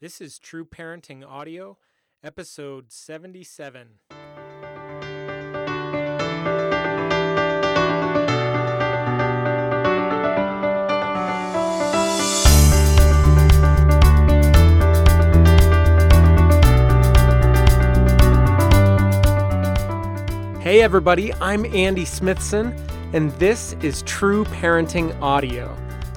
This is True Parenting Audio, episode 77. Hey, everybody, I'm Andy Smithson, and this is True Parenting Audio,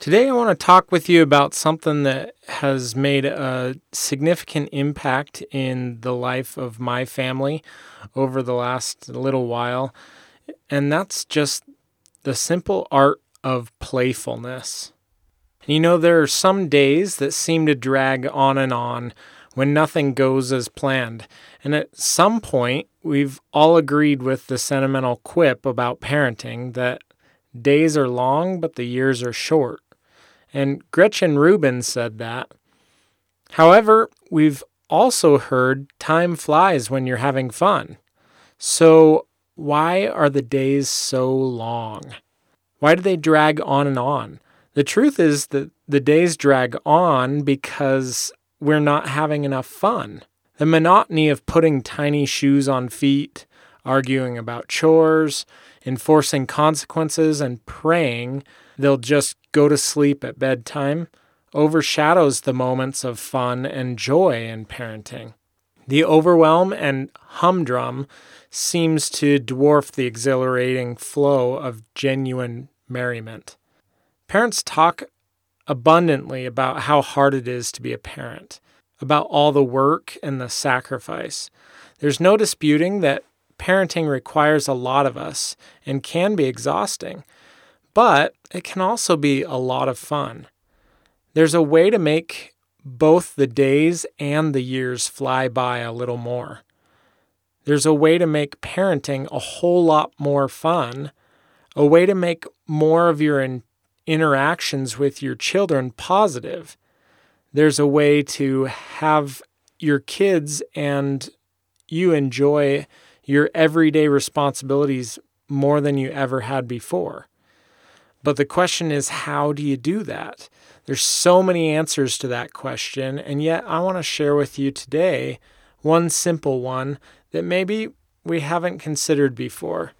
Today, I want to talk with you about something that has made a significant impact in the life of my family over the last little while, and that's just the simple art of playfulness. You know, there are some days that seem to drag on and on when nothing goes as planned. And at some point, we've all agreed with the sentimental quip about parenting that days are long, but the years are short and Gretchen Rubin said that. However, we've also heard time flies when you're having fun. So, why are the days so long? Why do they drag on and on? The truth is that the days drag on because we're not having enough fun. The monotony of putting tiny shoes on feet, arguing about chores, enforcing consequences, and praying they'll just go to sleep at bedtime overshadows the moments of fun and joy in parenting. The overwhelm and humdrum seems to dwarf the exhilarating flow of genuine merriment. Parents talk abundantly about how hard it is to be a parent, about all the work and the sacrifice. There's no disputing that parenting requires a lot of us and can be exhausting but it can also be a lot of fun. There's a way to make both the days and the years fly by a little more. There's a way to make parenting a whole lot more fun, a way to make more of your in- interactions with your children positive. There's a way to have your kids and you enjoy your everyday responsibilities more than you ever had before. But the question is, how do you do that? There's so many answers to that question, and yet I want to share with you today one simple one that maybe we haven't considered before.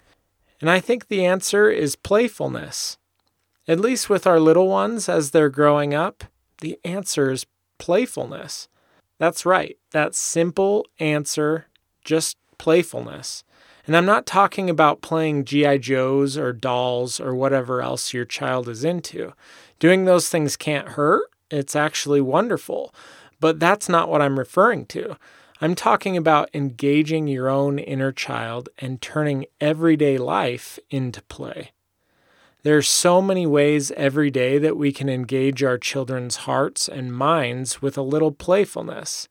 And I think the answer is playfulness. At least with our little ones as they're growing up, the answer is playfulness. That's right, that simple answer, just playfulness. And I'm not talking about playing G.I. Joes or dolls or whatever else your child is into. Doing those things can't hurt, it's actually wonderful. But that's not what I'm referring to. I'm talking about engaging your own inner child and turning everyday life into play. There are so many ways every day that we can engage our children's hearts and minds with a little playfulness.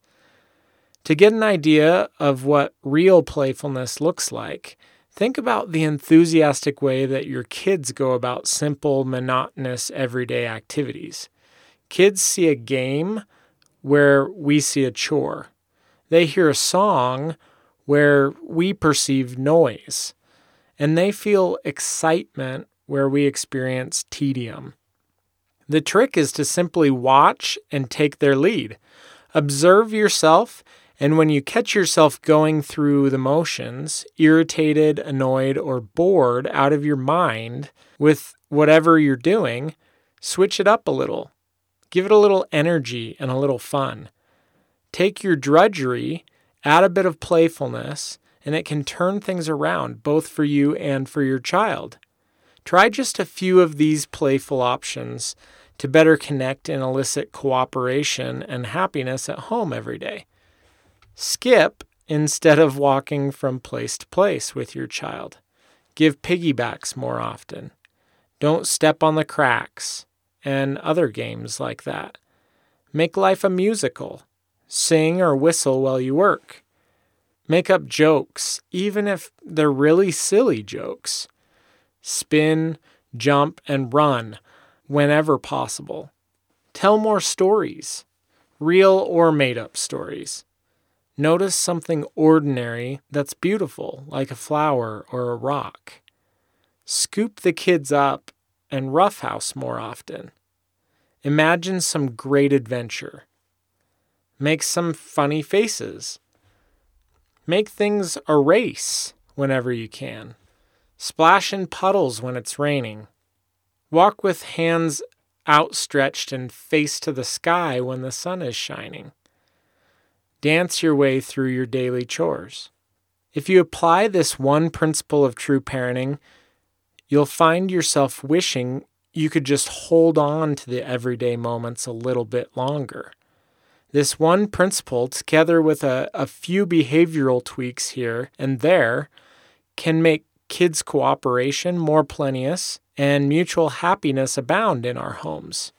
To get an idea of what real playfulness looks like, think about the enthusiastic way that your kids go about simple, monotonous, everyday activities. Kids see a game where we see a chore. They hear a song where we perceive noise. And they feel excitement where we experience tedium. The trick is to simply watch and take their lead. Observe yourself and when you catch yourself going through the motions, irritated, annoyed, or bored out of your mind with whatever you're doing, switch it up a little. Give it a little energy and a little fun. Take your drudgery, add a bit of playfulness, and it can turn things around both for you and for your child. Try just a few of these playful options to better connect and elicit cooperation and happiness at home every day. Skip instead of walking from place to place with your child. Give piggybacks more often. Don't step on the cracks, and other games like that. Make life a musical. Sing or whistle while you work. Make up jokes, even if they're really silly jokes. Spin, jump, and run whenever possible. Tell more stories, real or made up stories. Notice something ordinary that's beautiful, like a flower or a rock. Scoop the kids up and roughhouse more often. Imagine some great adventure. Make some funny faces. Make things a race whenever you can. Splash in puddles when it's raining. Walk with hands outstretched and face to the sky when the sun is shining. Dance your way through your daily chores. If you apply this one principle of true parenting, you'll find yourself wishing you could just hold on to the everyday moments a little bit longer. This one principle, together with a, a few behavioral tweaks here and there, can make kids' cooperation more plenteous and mutual happiness abound in our homes.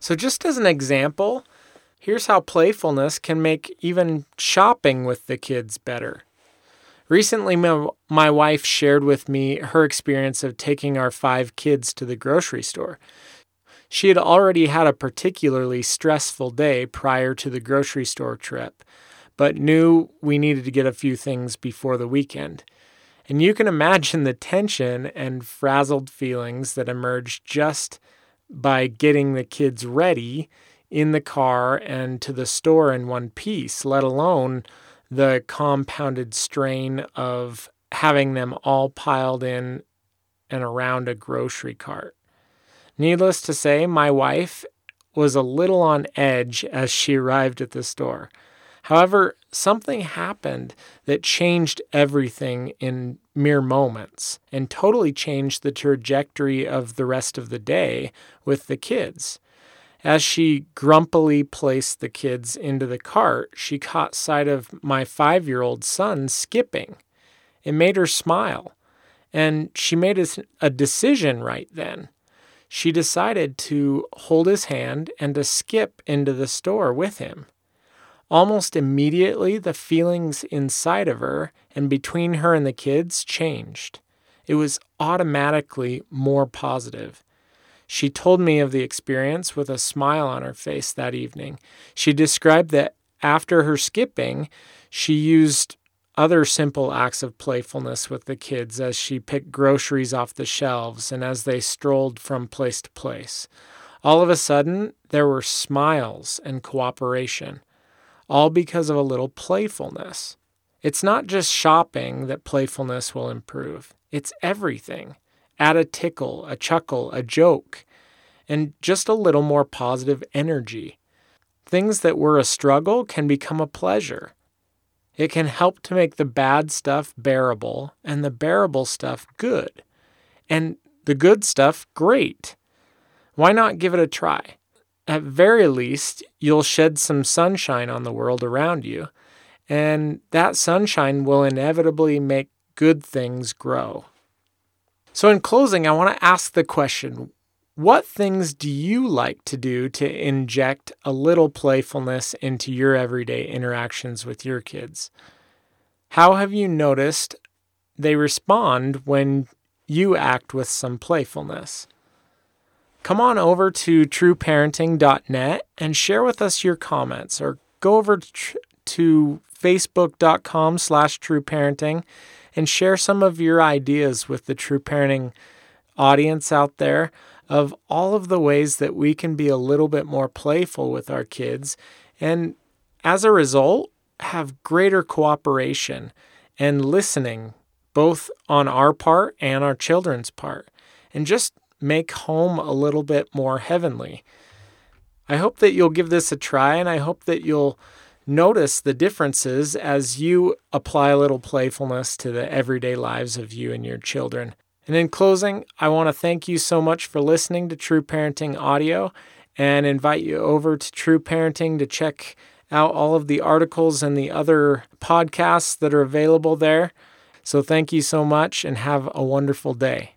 So, just as an example, here's how playfulness can make even shopping with the kids better. Recently, my, my wife shared with me her experience of taking our five kids to the grocery store. She had already had a particularly stressful day prior to the grocery store trip, but knew we needed to get a few things before the weekend. And you can imagine the tension and frazzled feelings that emerged just by getting the kids ready in the car and to the store in one piece, let alone the compounded strain of having them all piled in and around a grocery cart. Needless to say, my wife was a little on edge as she arrived at the store. However, something happened that changed everything in mere moments and totally changed the trajectory of the rest of the day with the kids. As she grumpily placed the kids into the cart, she caught sight of my five year old son skipping. It made her smile, and she made a decision right then she decided to hold his hand and to skip into the store with him. Almost immediately, the feelings inside of her and between her and the kids changed. It was automatically more positive. She told me of the experience with a smile on her face that evening. She described that after her skipping, she used other simple acts of playfulness with the kids as she picked groceries off the shelves and as they strolled from place to place. All of a sudden, there were smiles and cooperation, all because of a little playfulness. It's not just shopping that playfulness will improve, it's everything. Add a tickle, a chuckle, a joke, and just a little more positive energy. Things that were a struggle can become a pleasure. It can help to make the bad stuff bearable and the bearable stuff good, and the good stuff great. Why not give it a try? At very least, you'll shed some sunshine on the world around you, and that sunshine will inevitably make good things grow. So, in closing, I want to ask the question what things do you like to do to inject a little playfulness into your everyday interactions with your kids? How have you noticed they respond when you act with some playfulness? Come on over to trueparenting.net and share with us your comments or go over to facebook.com slash trueparenting and share some of your ideas with the True Parenting audience out there of all of the ways that we can be a little bit more playful with our kids and as a result have greater cooperation and listening both on our part and our children's part and just make home a little bit more heavenly. I hope that you'll give this a try and I hope that you'll notice the differences as you apply a little playfulness to the everyday lives of you and your children. And in closing, I want to thank you so much for listening to True Parenting Audio and invite you over to True Parenting to check out all of the articles and the other podcasts that are available there. So thank you so much and have a wonderful day.